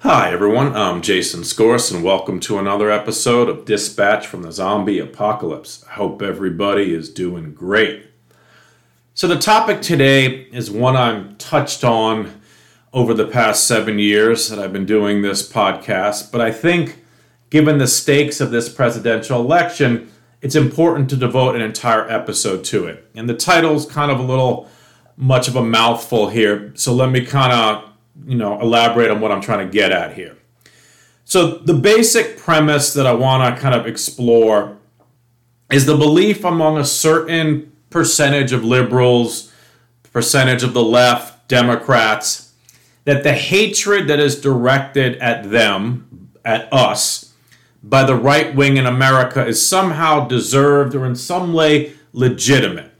Hi, everyone. I'm Jason Scorse, and welcome to another episode of Dispatch from the Zombie Apocalypse. I hope everybody is doing great. So, the topic today is one I've touched on over the past seven years that I've been doing this podcast, but I think given the stakes of this presidential election, it's important to devote an entire episode to it. And the title's kind of a little much of a mouthful here, so let me kind of you know elaborate on what I'm trying to get at here. So the basic premise that I want to kind of explore is the belief among a certain percentage of liberals, percentage of the left, Democrats, that the hatred that is directed at them, at us, by the right wing in America is somehow deserved or in some way legitimate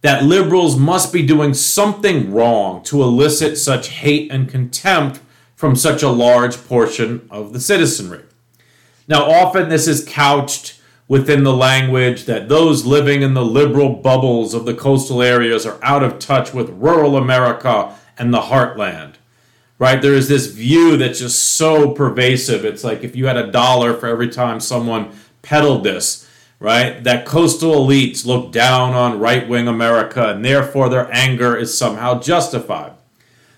that liberals must be doing something wrong to elicit such hate and contempt from such a large portion of the citizenry. Now, often this is couched within the language that those living in the liberal bubbles of the coastal areas are out of touch with rural America and the heartland. Right? There is this view that's just so pervasive. It's like if you had a dollar for every time someone peddled this, right? That coastal elites look down on right wing America and therefore their anger is somehow justified.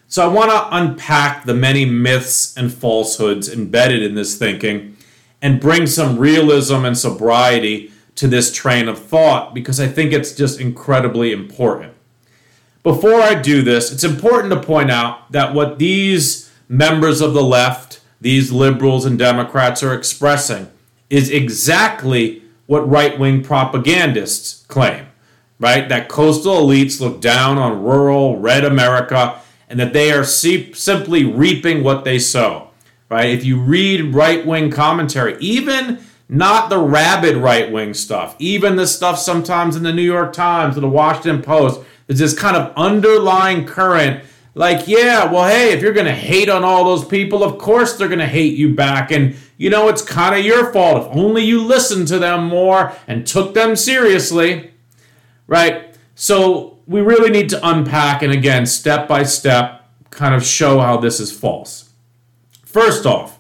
So I want to unpack the many myths and falsehoods embedded in this thinking and bring some realism and sobriety to this train of thought because I think it's just incredibly important. Before I do this, it's important to point out that what these members of the left, these liberals and Democrats are expressing is exactly what right wing propagandists claim, right? That coastal elites look down on rural, red America and that they are simply reaping what they sow, right? If you read right wing commentary, even not the rabid right wing stuff, even the stuff sometimes in the New York Times or the Washington Post, there's this kind of underlying current like, yeah, well, hey, if you're going to hate on all those people, of course they're going to hate you back. And, you know, it's kind of your fault. If only you listened to them more and took them seriously, right? So we really need to unpack and, again, step by step, kind of show how this is false. First off,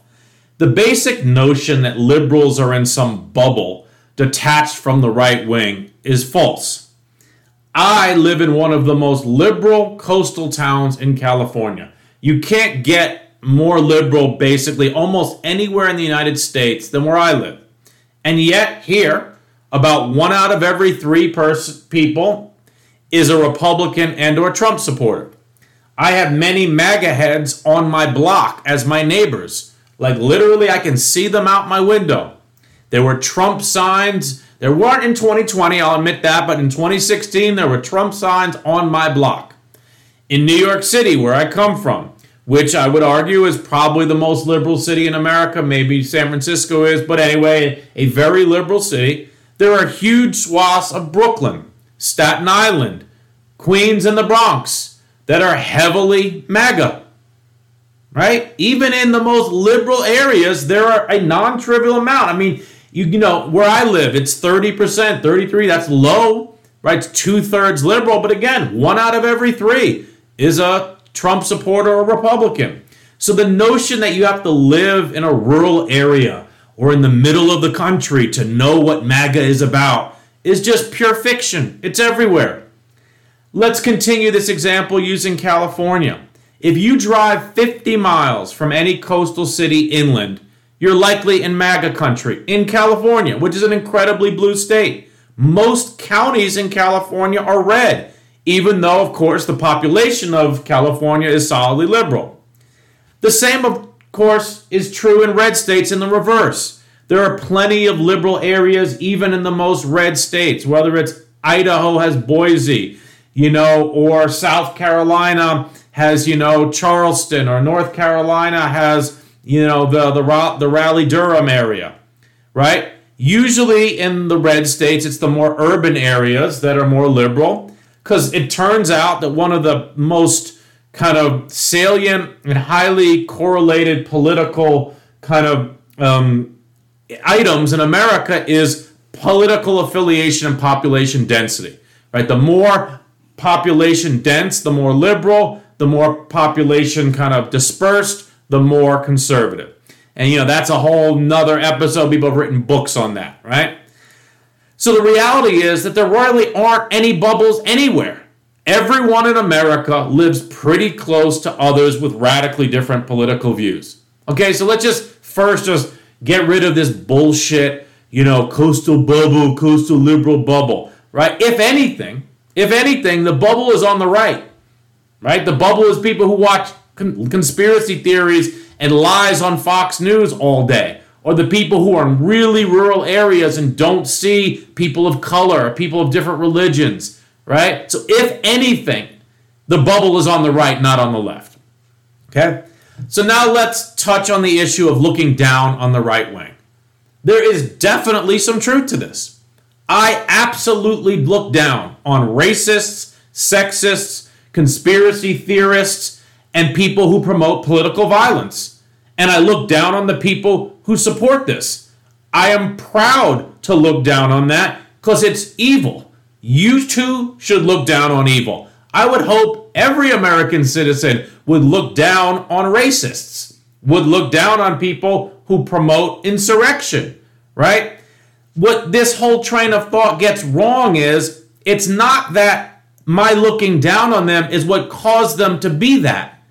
the basic notion that liberals are in some bubble detached from the right wing is false. I live in one of the most liberal coastal towns in California. You can't get more liberal basically almost anywhere in the United States than where I live. And yet, here, about one out of every three pers- people is a Republican and or Trump supporter. I have many MAGA heads on my block as my neighbors. Like literally, I can see them out my window. There were Trump signs there weren't in 2020, I'll admit that, but in 2016, there were Trump signs on my block. In New York City, where I come from, which I would argue is probably the most liberal city in America, maybe San Francisco is, but anyway, a very liberal city, there are huge swaths of Brooklyn, Staten Island, Queens, and the Bronx that are heavily MAGA. Right? Even in the most liberal areas, there are a non trivial amount. I mean, you, you know, where I live, it's 30%, 33, that's low, right? It's two thirds liberal. But again, one out of every three is a Trump supporter or Republican. So the notion that you have to live in a rural area or in the middle of the country to know what MAGA is about is just pure fiction. It's everywhere. Let's continue this example using California. If you drive 50 miles from any coastal city inland, you're likely in MAGA country, in California, which is an incredibly blue state. Most counties in California are red, even though, of course, the population of California is solidly liberal. The same, of course, is true in red states in the reverse. There are plenty of liberal areas, even in the most red states, whether it's Idaho has Boise, you know, or South Carolina has, you know, Charleston, or North Carolina has you know, the, the, the Raleigh Durham area, right? Usually in the red states, it's the more urban areas that are more liberal. because it turns out that one of the most kind of salient and highly correlated political kind of um, items in America is political affiliation and population density. Right, the more population dense, the more liberal, the more population kind of dispersed, the more conservative. And you know, that's a whole nother episode. People have written books on that, right? So the reality is that there really aren't any bubbles anywhere. Everyone in America lives pretty close to others with radically different political views. Okay, so let's just first just get rid of this bullshit, you know, coastal bubble, coastal liberal bubble, right? If anything, if anything, the bubble is on the right, right? The bubble is people who watch con- conspiracy theories and lies on Fox News all day, or the people who are in really rural areas and don't see people of color, people of different religions right? So, if anything, the bubble is on the right, not on the left. Okay? So, now let's touch on the issue of looking down on the right wing. There is definitely some truth to this. I absolutely look down on racists, sexists, conspiracy theorists, and people who promote political violence. And I look down on the people who support this. I am proud to look down on that because it's evil. You too should look down on evil. I would hope every American citizen would look down on racists, would look down on people who promote insurrection, right? What this whole train of thought gets wrong is it's not that my looking down on them is what caused them to be that,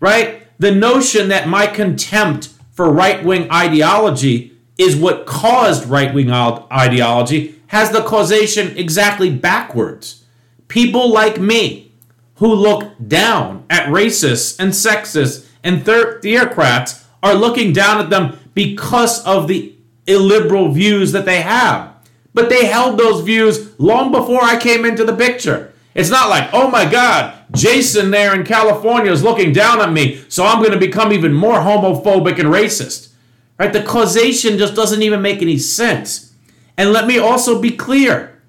right? The notion that my contempt for right wing ideology is what caused right wing ideology has the causation exactly backwards. People like me who look down at racists and sexists and thir- theocrats are looking down at them because of the illiberal views that they have. But they held those views long before I came into the picture. It's not like, oh my God, Jason there in California is looking down at me, so I'm going to become even more homophobic and racist. Right? The causation just doesn't even make any sense. And let me also be clear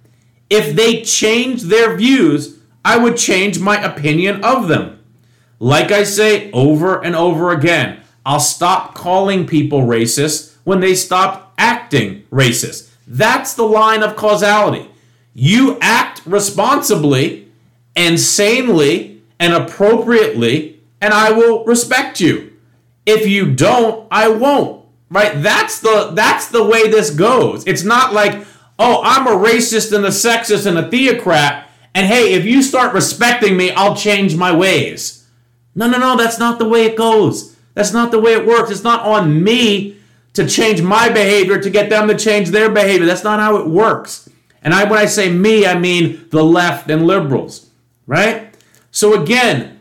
if they change their views, I would change my opinion of them. Like I say over and over again, I'll stop calling people racist when they stop acting racist. That's the line of causality. You act responsibly and sanely and appropriately, and I will respect you. If you don't, I won't. Right? That's the that's the way this goes. It's not like, oh, I'm a racist and a sexist and a theocrat, and hey, if you start respecting me, I'll change my ways. No, no, no, that's not the way it goes. That's not the way it works. It's not on me to change my behavior to get them to change their behavior. That's not how it works. And I, when I say me, I mean the left and liberals, right? So again,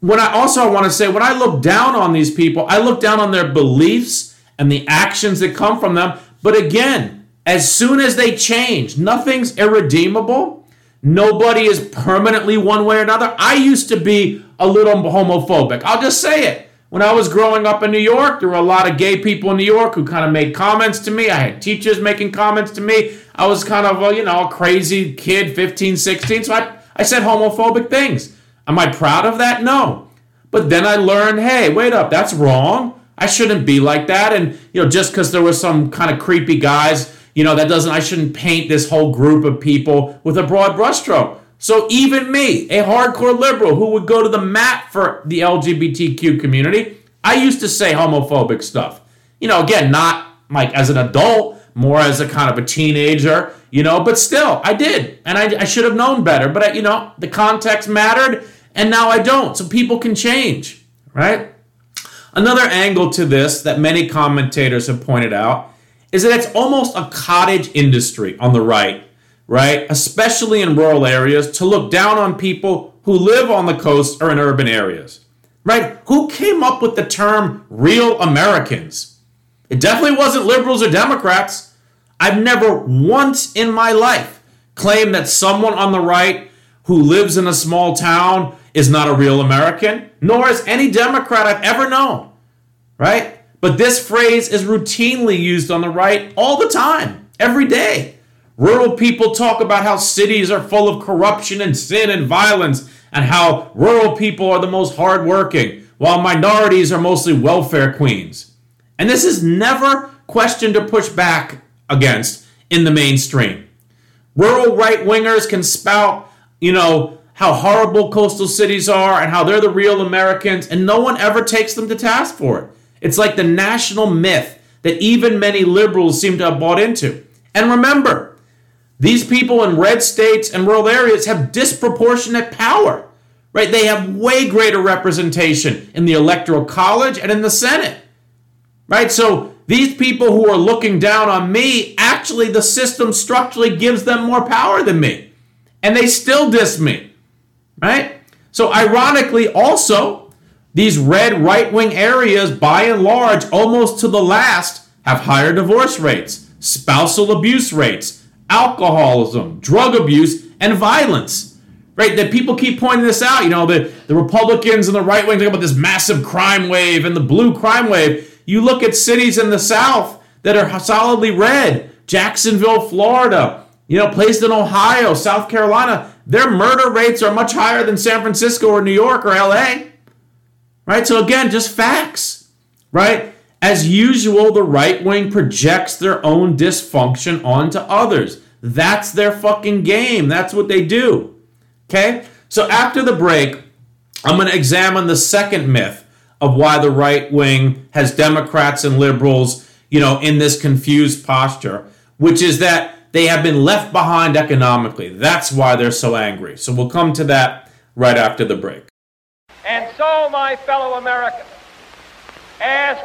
when I also I want to say when I look down on these people, I look down on their beliefs and the actions that come from them. But again, as soon as they change, nothing's irredeemable. Nobody is permanently one way or another. I used to be a little homophobic. I'll just say it. When I was growing up in New York, there were a lot of gay people in New York who kind of made comments to me. I had teachers making comments to me. I was kind of, a, you know, a crazy kid, 15, 16. So I, I said homophobic things. Am I proud of that? No. But then I learned, hey, wait up, that's wrong. I shouldn't be like that. And, you know, just because there were some kind of creepy guys, you know, that doesn't, I shouldn't paint this whole group of people with a broad brushstroke. So even me, a hardcore liberal who would go to the mat for the LGBTQ community, I used to say homophobic stuff. You know, again, not like as an adult, more as a kind of a teenager, you know, but still, I did. And I, I should have known better. But, I, you know, the context mattered, and now I don't. So people can change, right? Another angle to this that many commentators have pointed out is that it's almost a cottage industry on the right, right? Especially in rural areas, to look down on people who live on the coast or in urban areas, right? Who came up with the term real Americans? It definitely wasn't liberals or Democrats. I've never once in my life claimed that someone on the right who lives in a small town is not a real American, nor is any Democrat I've ever known, right? But this phrase is routinely used on the right all the time, every day. Rural people talk about how cities are full of corruption and sin and violence, and how rural people are the most hardworking, while minorities are mostly welfare queens. And this is never questioned or pushed back against in the mainstream. Rural right wingers can spout, you know, how horrible coastal cities are and how they're the real Americans, and no one ever takes them to task for it. It's like the national myth that even many liberals seem to have bought into. And remember, these people in red states and rural areas have disproportionate power, right? They have way greater representation in the Electoral College and in the Senate, right? So these people who are looking down on me, actually, the system structurally gives them more power than me. And they still diss me right? So, ironically, also, these red right wing areas, by and large, almost to the last, have higher divorce rates, spousal abuse rates, alcoholism, drug abuse, and violence. Right? That people keep pointing this out. You know, the, the Republicans and the right wing talk about this massive crime wave and the blue crime wave. You look at cities in the South that are solidly red Jacksonville, Florida, you know, placed in Ohio, South Carolina, their murder rates are much higher than San Francisco or New York or LA. Right? So again, just facts. Right? As usual, the right wing projects their own dysfunction onto others. That's their fucking game. That's what they do. Okay? So after the break, I'm going to examine the second myth of why the right wing has Democrats and liberals, you know, in this confused posture, which is that they have been left behind economically. That's why they're so angry. So we'll come to that right after the break. And so, my fellow Americans, ask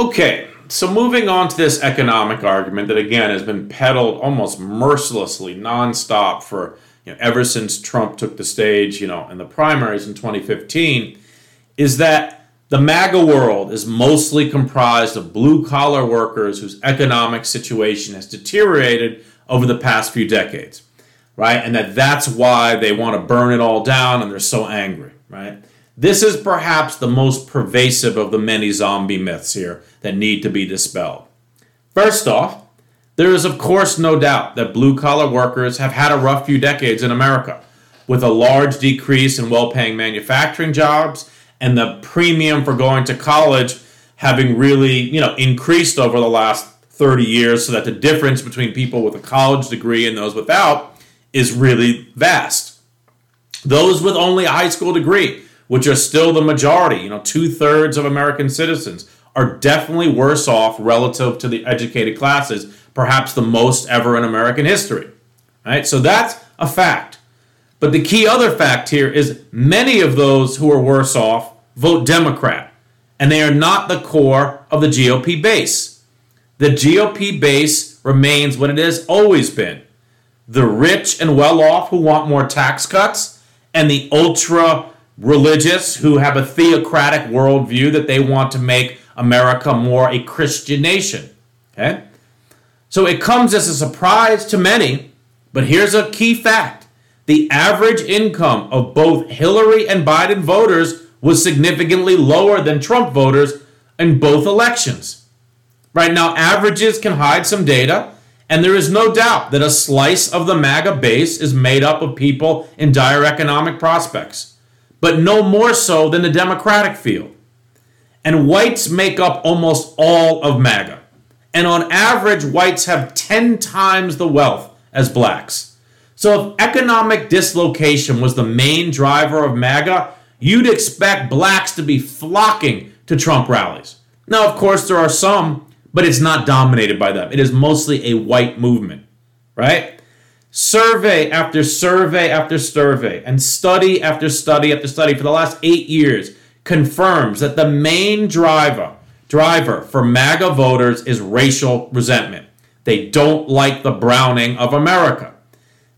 Okay, so moving on to this economic argument that again has been peddled almost mercilessly, nonstop for you know, ever since Trump took the stage, you know, in the primaries in 2015, is that the MAGA world is mostly comprised of blue collar workers whose economic situation has deteriorated over the past few decades, right? And that that's why they want to burn it all down and they're so angry, right? This is perhaps the most pervasive of the many zombie myths here that need to be dispelled. First off, there is, of course, no doubt that blue collar workers have had a rough few decades in America, with a large decrease in well paying manufacturing jobs and the premium for going to college having really you know, increased over the last 30 years, so that the difference between people with a college degree and those without is really vast. Those with only a high school degree which are still the majority, you know, two thirds of American citizens, are definitely worse off relative to the educated classes, perhaps the most ever in American history. Right? So that's a fact. But the key other fact here is many of those who are worse off vote Democrat, and they are not the core of the GOP base. The GOP base remains what it has always been the rich and well off who want more tax cuts, and the ultra religious who have a theocratic worldview that they want to make America more a Christian nation. Okay? So it comes as a surprise to many, but here's a key fact. The average income of both Hillary and Biden voters was significantly lower than Trump voters in both elections. Right now, averages can hide some data, and there is no doubt that a slice of the MAGA base is made up of people in dire economic prospects but no more so than the Democratic field. And whites make up almost all of MAGA. And on average, whites have 10 times the wealth as blacks. So if economic dislocation was the main driver of MAGA, you'd expect blacks to be flocking to Trump rallies. Now, of course, there are some, but it's not dominated by them. It is mostly a white movement, right? Survey after survey after survey and study after study after study for the last eight years confirms that the main driver driver for MAGA voters is racial resentment. They don't like the browning of America.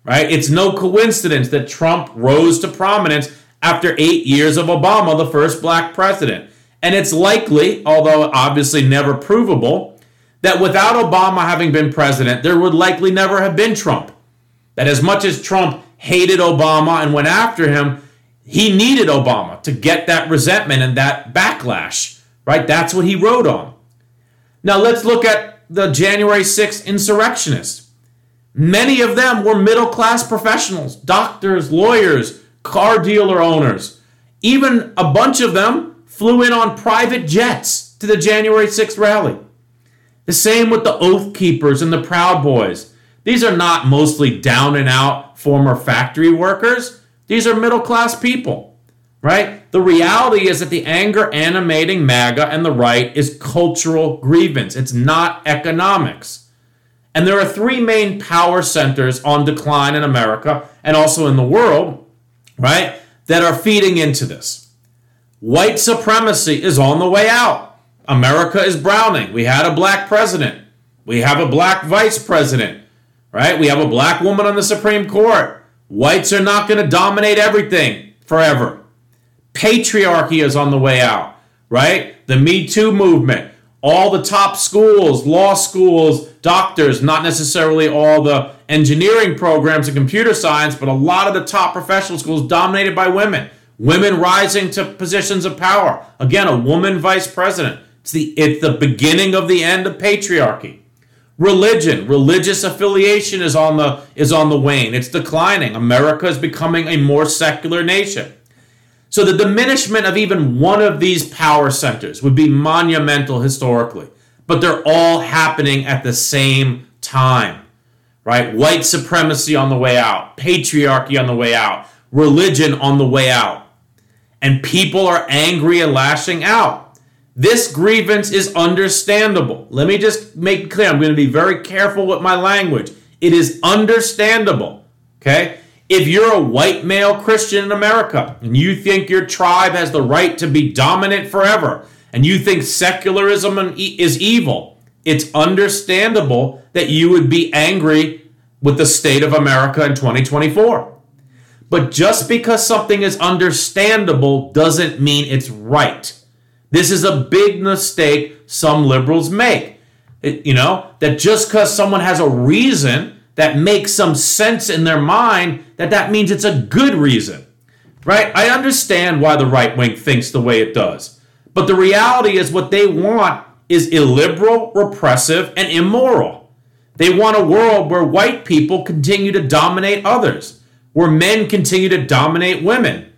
Right? It's no coincidence that Trump rose to prominence after eight years of Obama, the first black president. And it's likely, although obviously never provable, that without Obama having been president, there would likely never have been Trump. That as much as Trump hated Obama and went after him, he needed Obama to get that resentment and that backlash, right? That's what he wrote on. Now let's look at the January 6th insurrectionists. Many of them were middle class professionals, doctors, lawyers, car dealer owners. Even a bunch of them flew in on private jets to the January 6th rally. The same with the Oath Keepers and the Proud Boys. These are not mostly down and out former factory workers. These are middle class people, right? The reality is that the anger animating MAGA and the right is cultural grievance, it's not economics. And there are three main power centers on decline in America and also in the world, right, that are feeding into this. White supremacy is on the way out. America is browning. We had a black president. We have a black vice president, right? We have a black woman on the Supreme Court. Whites are not going to dominate everything forever. Patriarchy is on the way out, right? The Me Too movement, all the top schools, law schools, doctors, not necessarily all the engineering programs and computer science, but a lot of the top professional schools dominated by women. Women rising to positions of power. Again, a woman vice president. It's the, it's the beginning of the end of patriarchy. Religion, religious affiliation is on the is on the wane. It's declining. America is becoming a more secular nation. So the diminishment of even one of these power centers would be monumental historically, but they're all happening at the same time. Right? White supremacy on the way out, patriarchy on the way out, religion on the way out. And people are angry and lashing out. This grievance is understandable. Let me just make clear I'm going to be very careful with my language. It is understandable. Okay? If you're a white male Christian in America and you think your tribe has the right to be dominant forever and you think secularism is evil, it's understandable that you would be angry with the state of America in 2024. But just because something is understandable doesn't mean it's right. This is a big mistake some liberals make. It, you know, that just because someone has a reason that makes some sense in their mind, that that means it's a good reason. Right? I understand why the right wing thinks the way it does. But the reality is what they want is illiberal, repressive, and immoral. They want a world where white people continue to dominate others, where men continue to dominate women,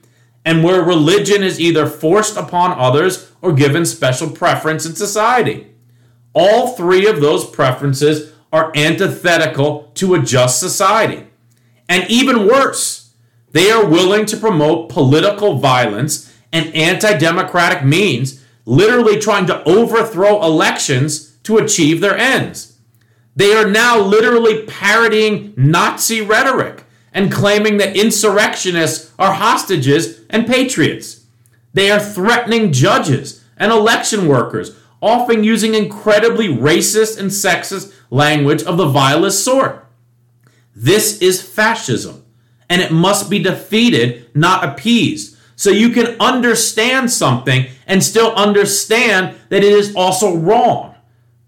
and where religion is either forced upon others or given special preference in society. All three of those preferences are antithetical to a just society. And even worse, they are willing to promote political violence and anti democratic means, literally trying to overthrow elections to achieve their ends. They are now literally parodying Nazi rhetoric and claiming that insurrectionists are hostages and patriots. They are threatening judges and election workers, often using incredibly racist and sexist language of the vilest sort. This is fascism, and it must be defeated, not appeased. So you can understand something and still understand that it is also wrong.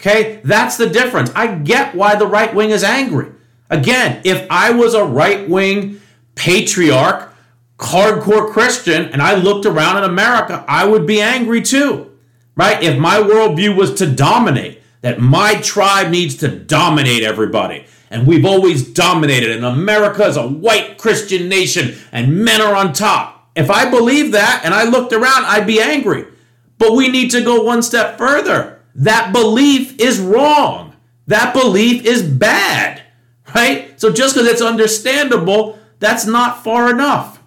Okay? That's the difference. I get why the right wing is angry. Again, if I was a right wing patriarch, hardcore Christian, and I looked around in America, I would be angry too, right? If my worldview was to dominate, that my tribe needs to dominate everybody. And we've always dominated, and America is a white Christian nation, and men are on top. If I believed that and I looked around, I'd be angry. But we need to go one step further. That belief is wrong. That belief is bad right? So just because it's understandable, that's not far enough.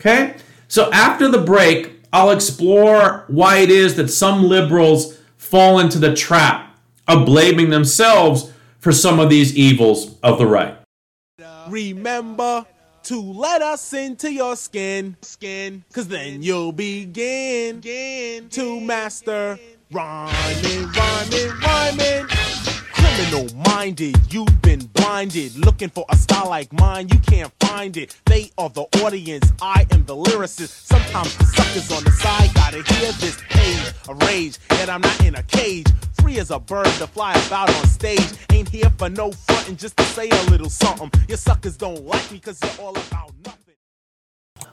Okay? So after the break, I'll explore why it is that some liberals fall into the trap of blaming themselves for some of these evils of the right. Remember to let us into your skin, skin, cause then you'll begin to master Rhyming, rhyming, rhyming. Criminal minded, you've been blinded. Looking for a style like mine, you can't find it. They are the audience, I am the lyricist. Sometimes the suckers on the side gotta hear this page of rage. That I'm not in a cage, free as a bird to fly about on stage. Ain't here for no frontin', just to say a little something. Your suckers don't like me, cause you're all about nothing.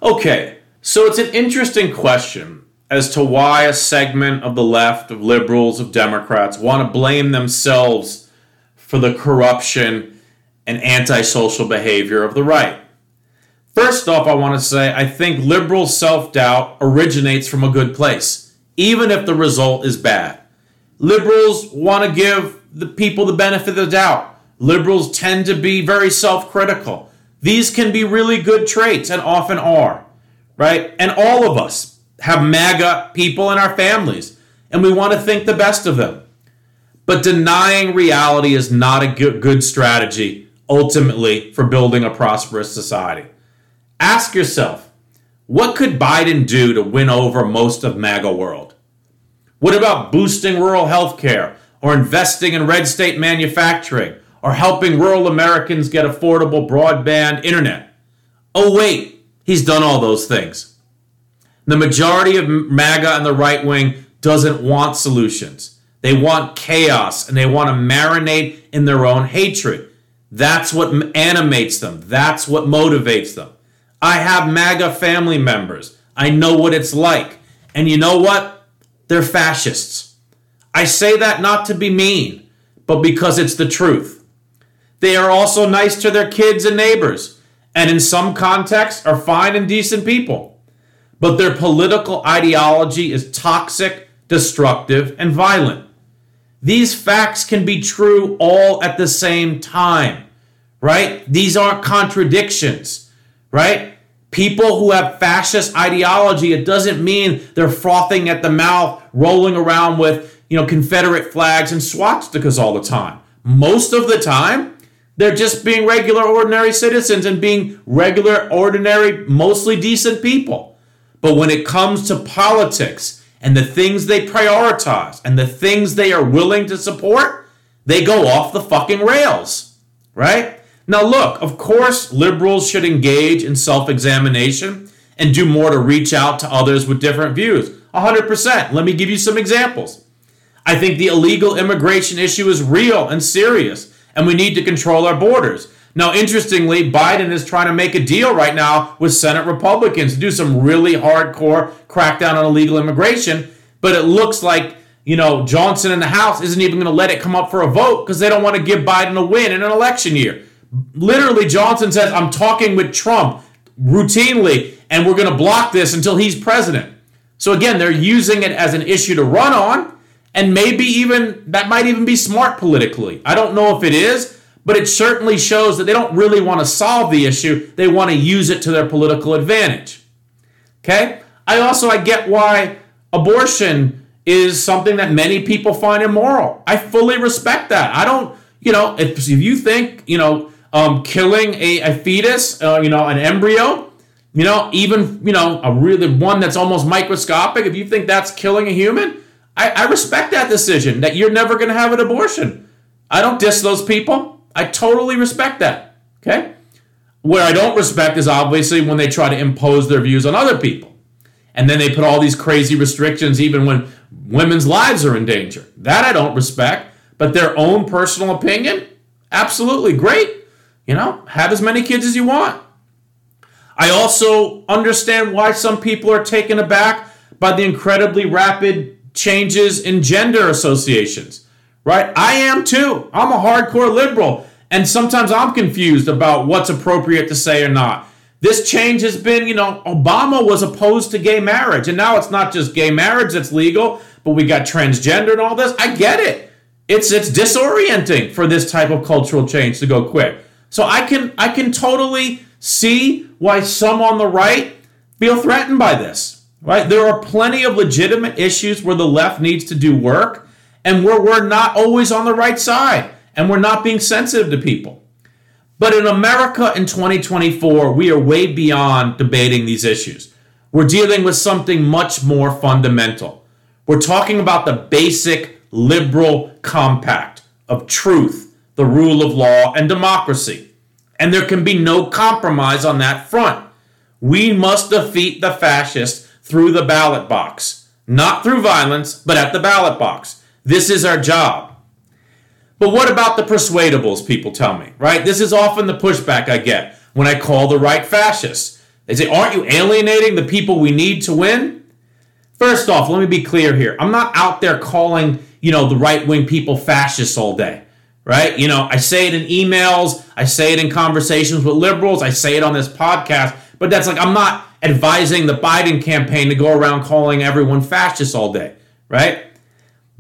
Okay, so it's an interesting question as to why a segment of the left, of liberals, of Democrats want to blame themselves for the corruption and antisocial behavior of the right. First off, I want to say I think liberal self doubt originates from a good place, even if the result is bad. Liberals want to give the people the benefit of the doubt. Liberals tend to be very self critical. These can be really good traits and often are, right? And all of us, have MAGA people in our families, and we want to think the best of them. But denying reality is not a good, strategy ultimately for building a prosperous society. Ask yourself, what could Biden do to win over most of MAGA world? What about boosting rural health care or investing in red state manufacturing or helping rural Americans get affordable broadband internet? Oh, wait, he's done all those things. The majority of MAGA and the right wing doesn't want solutions. They want chaos and they want to marinate in their own hatred. That's what animates them. That's what motivates them. I have MAGA family members. I know what it's like. And you know what? They're fascists. I say that not to be mean, but because it's the truth. They are also nice to their kids and neighbors, and in some contexts are fine and decent people but their political ideology is toxic, destructive, and violent. These facts can be true all at the same time, right? These aren't contradictions, right? People who have fascist ideology, it doesn't mean they're frothing at the mouth, rolling around with, you know, Confederate flags and swastikas all the time. Most of the time, they're just being regular, ordinary citizens and being regular, ordinary, mostly decent people. But when it comes to politics and the things they prioritize and the things they are willing to support, they go off the fucking rails, right? Now, look, of course, liberals should engage in self examination and do more to reach out to others with different views. 100%. Let me give you some examples. I think the illegal immigration issue is real and serious, and we need to control our borders. Now, interestingly, Biden is trying to make a deal right now with Senate Republicans to do some really hardcore crackdown on illegal immigration. But it looks like, you know, Johnson in the House isn't even going to let it come up for a vote because they don't want to give Biden a win in an election year. Literally, Johnson says, I'm talking with Trump routinely, and we're going to block this until he's president. So, again, they're using it as an issue to run on, and maybe even that might even be smart politically. I don't know if it is but it certainly shows that they don't really want to solve the issue. They want to use it to their political advantage. Okay? I also I get why abortion is something that many people find immoral. I fully respect that. I don't, you know, if, if you think, you know, um, killing a, a fetus, uh, you know, an embryo, you know, even, you know, a really one that's almost microscopic, if you think that's killing a human, I, I respect that decision that you're never going to have an abortion. I don't diss those people. I totally respect that. Okay? Where I don't respect is obviously when they try to impose their views on other people. And then they put all these crazy restrictions even when women's lives are in danger. That I don't respect. But their own personal opinion, absolutely great. You know, have as many kids as you want. I also understand why some people are taken aback by the incredibly rapid changes in gender associations right? I am too. I'm a hardcore liberal. And sometimes I'm confused about what's appropriate to say or not. This change has been, you know, Obama was opposed to gay marriage. And now it's not just gay marriage that's legal, but we got transgender and all this. I get it. It's it's disorienting for this type of cultural change to go quick. So I can I can totally see why some on the right feel threatened by this. Right? There are plenty of legitimate issues where the left needs to do work and where we're not always on the right side and we're not being sensitive to people. But in America in 2024, we are way beyond debating these issues. We're dealing with something much more fundamental. We're We're talking about the basic liberal compact of truth, the rule of law, and democracy. And there can be no compromise on that front. We must defeat the fascists through the ballot box, not through violence, but at the ballot box. This is our job. But what about the persuadables, people tell me, right? This is often the pushback I get when I call the right fascists. They say, Aren't you alienating the people we need to win? First off, let me be clear here. I'm not out there calling, you know, the right wing people fascists all day, right? You know, I say it in emails, I say it in conversations with liberals, I say it on this podcast, but that's like, I'm not advising the Biden campaign to go around calling everyone fascists all day, right?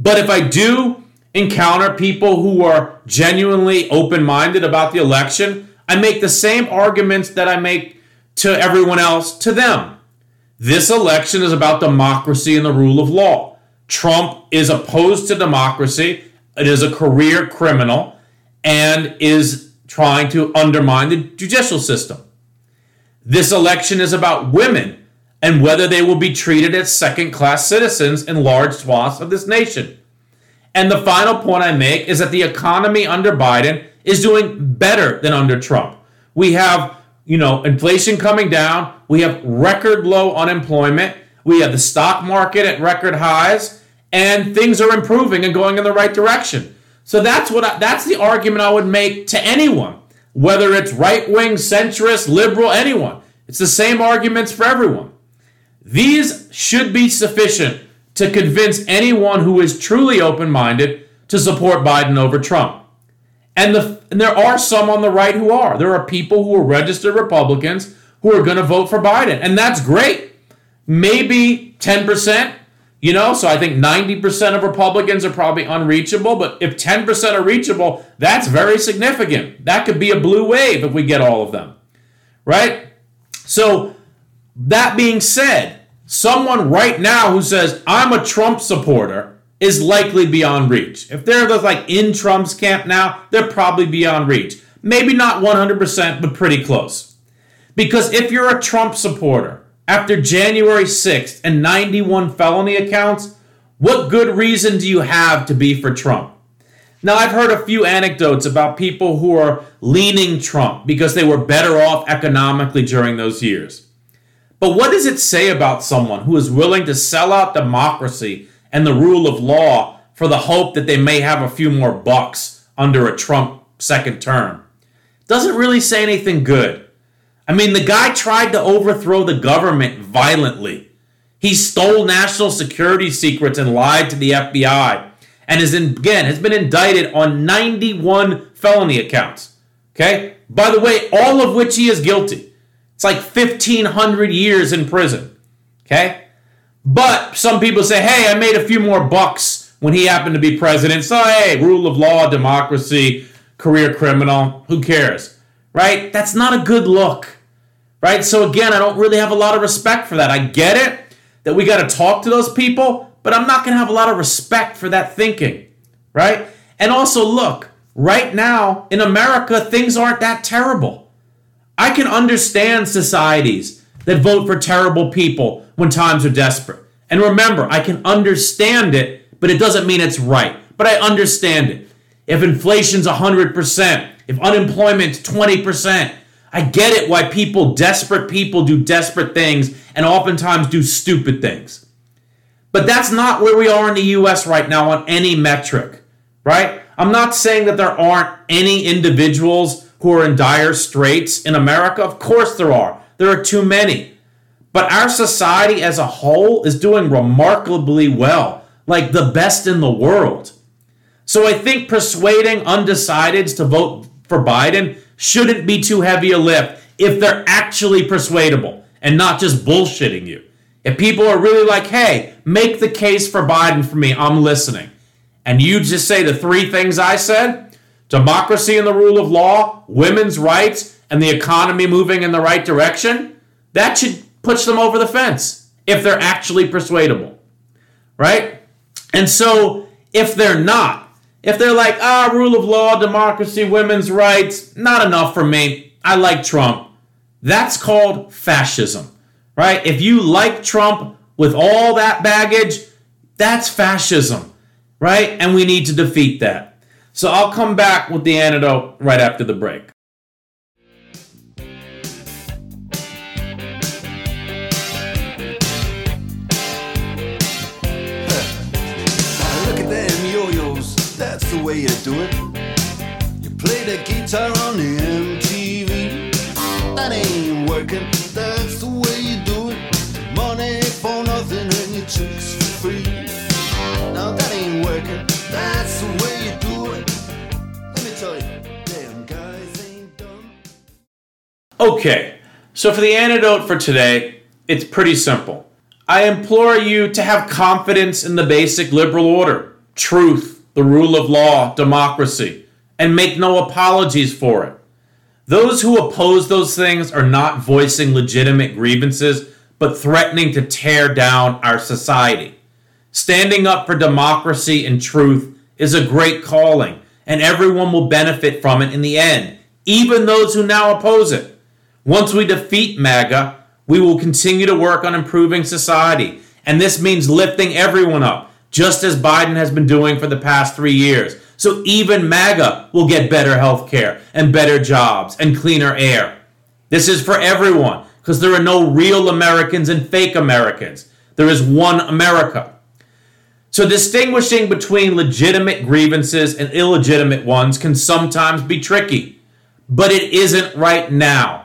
But if I do encounter people who are genuinely open minded about the election, I make the same arguments that I make to everyone else to them. This election is about democracy and the rule of law. Trump is opposed to democracy, it is a career criminal, and is trying to undermine the judicial system. This election is about women and whether they will be treated as second class citizens in large swaths of this nation. And the final point I make is that the economy under Biden is doing better than under Trump. We have, you know, inflation coming down, we have record low unemployment, we have the stock market at record highs, and things are improving and going in the right direction. So that's what I, that's the argument I would make to anyone, whether it's right-wing, centrist, liberal, anyone. It's the same arguments for everyone. These should be sufficient to convince anyone who is truly open-minded to support Biden over Trump. And, the, and there are some on the right who are. There are people who are registered Republicans who are going to vote for Biden. And that's great. Maybe 10%, you know, so I think 90% of Republicans are probably unreachable. But if 10% are reachable, that's very significant. That could be a blue wave if we get all of them, right? So, that being said, someone right now who says, I'm a Trump supporter, is likely beyond reach. If they're like in Trump's camp now, they're probably beyond reach. Maybe not 100%, but pretty close. Because if you're a Trump supporter after January 6th and 91 felony accounts, what good reason do you have to be for Trump? Now, I've heard a few anecdotes about people who are leaning Trump because they were better off economically during those years. But what does it say about someone who is willing to sell out democracy and the rule of law for the hope that they may have a few more bucks under a Trump second term. Doesn't really say anything good. I mean, the guy tried to overthrow the government violently. He stole national security secrets and lied to the FBI and is in, again has been indicted on 91 felony accounts. Okay? By the way, all of which he is guilty. It's like 1500 years in prison. Okay? But some people say, hey, I made a few more bucks when he happened to be president. So, hey, rule of law, democracy, career criminal, who cares? Right? That's not a good look. Right? So, again, I don't really have a lot of respect for that. I get it that we got to talk to those people, but I'm not going to have a lot of respect for that thinking. Right? And also, look, right now in America, things aren't that terrible. I can understand societies that vote for terrible people when times are desperate. And remember, I can understand it, but it doesn't mean it's right. But I understand it. If inflation's 100%, if unemployment's 20%, I get it why people, desperate people, do desperate things and oftentimes do stupid things. But that's not where we are in the US right now on any metric, right? I'm not saying that there aren't any individuals who are in dire straits in America. Of course there are. There are too many. But our society as a whole is doing remarkably well, like the best in the world. So I think persuading undecideds to vote for Biden shouldn't be too heavy a lift if they're actually persuadable and not just bullshitting you. If people are really like, hey, make the case for Biden for me, I'm listening. And you just say the three things I said democracy and the rule of law, women's rights, and the economy moving in the right direction that should push them over the fence if they're actually persuadable. Right? And so if they're not, if they're like, ah, rule of law, democracy, women's rights, not enough for me. I like Trump. That's called fascism. Right? If you like Trump with all that baggage, That's fascism, right? And we need to defeat that. So I'll come back with the antidote right after the break. That's the way you do it. You play the guitar on the Okay, so for the antidote for today, it's pretty simple. I implore you to have confidence in the basic liberal order, truth, the rule of law, democracy, and make no apologies for it. Those who oppose those things are not voicing legitimate grievances, but threatening to tear down our society. Standing up for democracy and truth is a great calling, and everyone will benefit from it in the end, even those who now oppose it. Once we defeat MAGA, we will continue to work on improving society, and this means lifting everyone up, just as Biden has been doing for the past three years. So even MAGA will get better health care and better jobs and cleaner air. This is for everyone because there are no real Americans and fake Americans. There is one America. So, distinguishing between legitimate grievances and illegitimate ones can sometimes be tricky, but it isn't right now.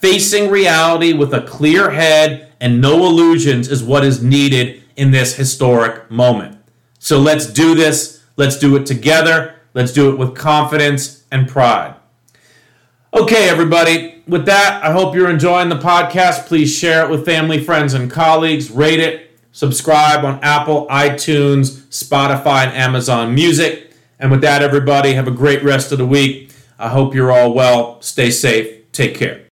Facing reality with a clear head and no illusions is what is needed in this historic moment. So, let's do this. Let's do it together. Let's do it with confidence and pride. Okay, everybody. With that, I hope you're enjoying the podcast. Please share it with family, friends, and colleagues. Rate it. Subscribe on Apple, iTunes, Spotify, and Amazon Music. And with that, everybody, have a great rest of the week. I hope you're all well. Stay safe. Take care.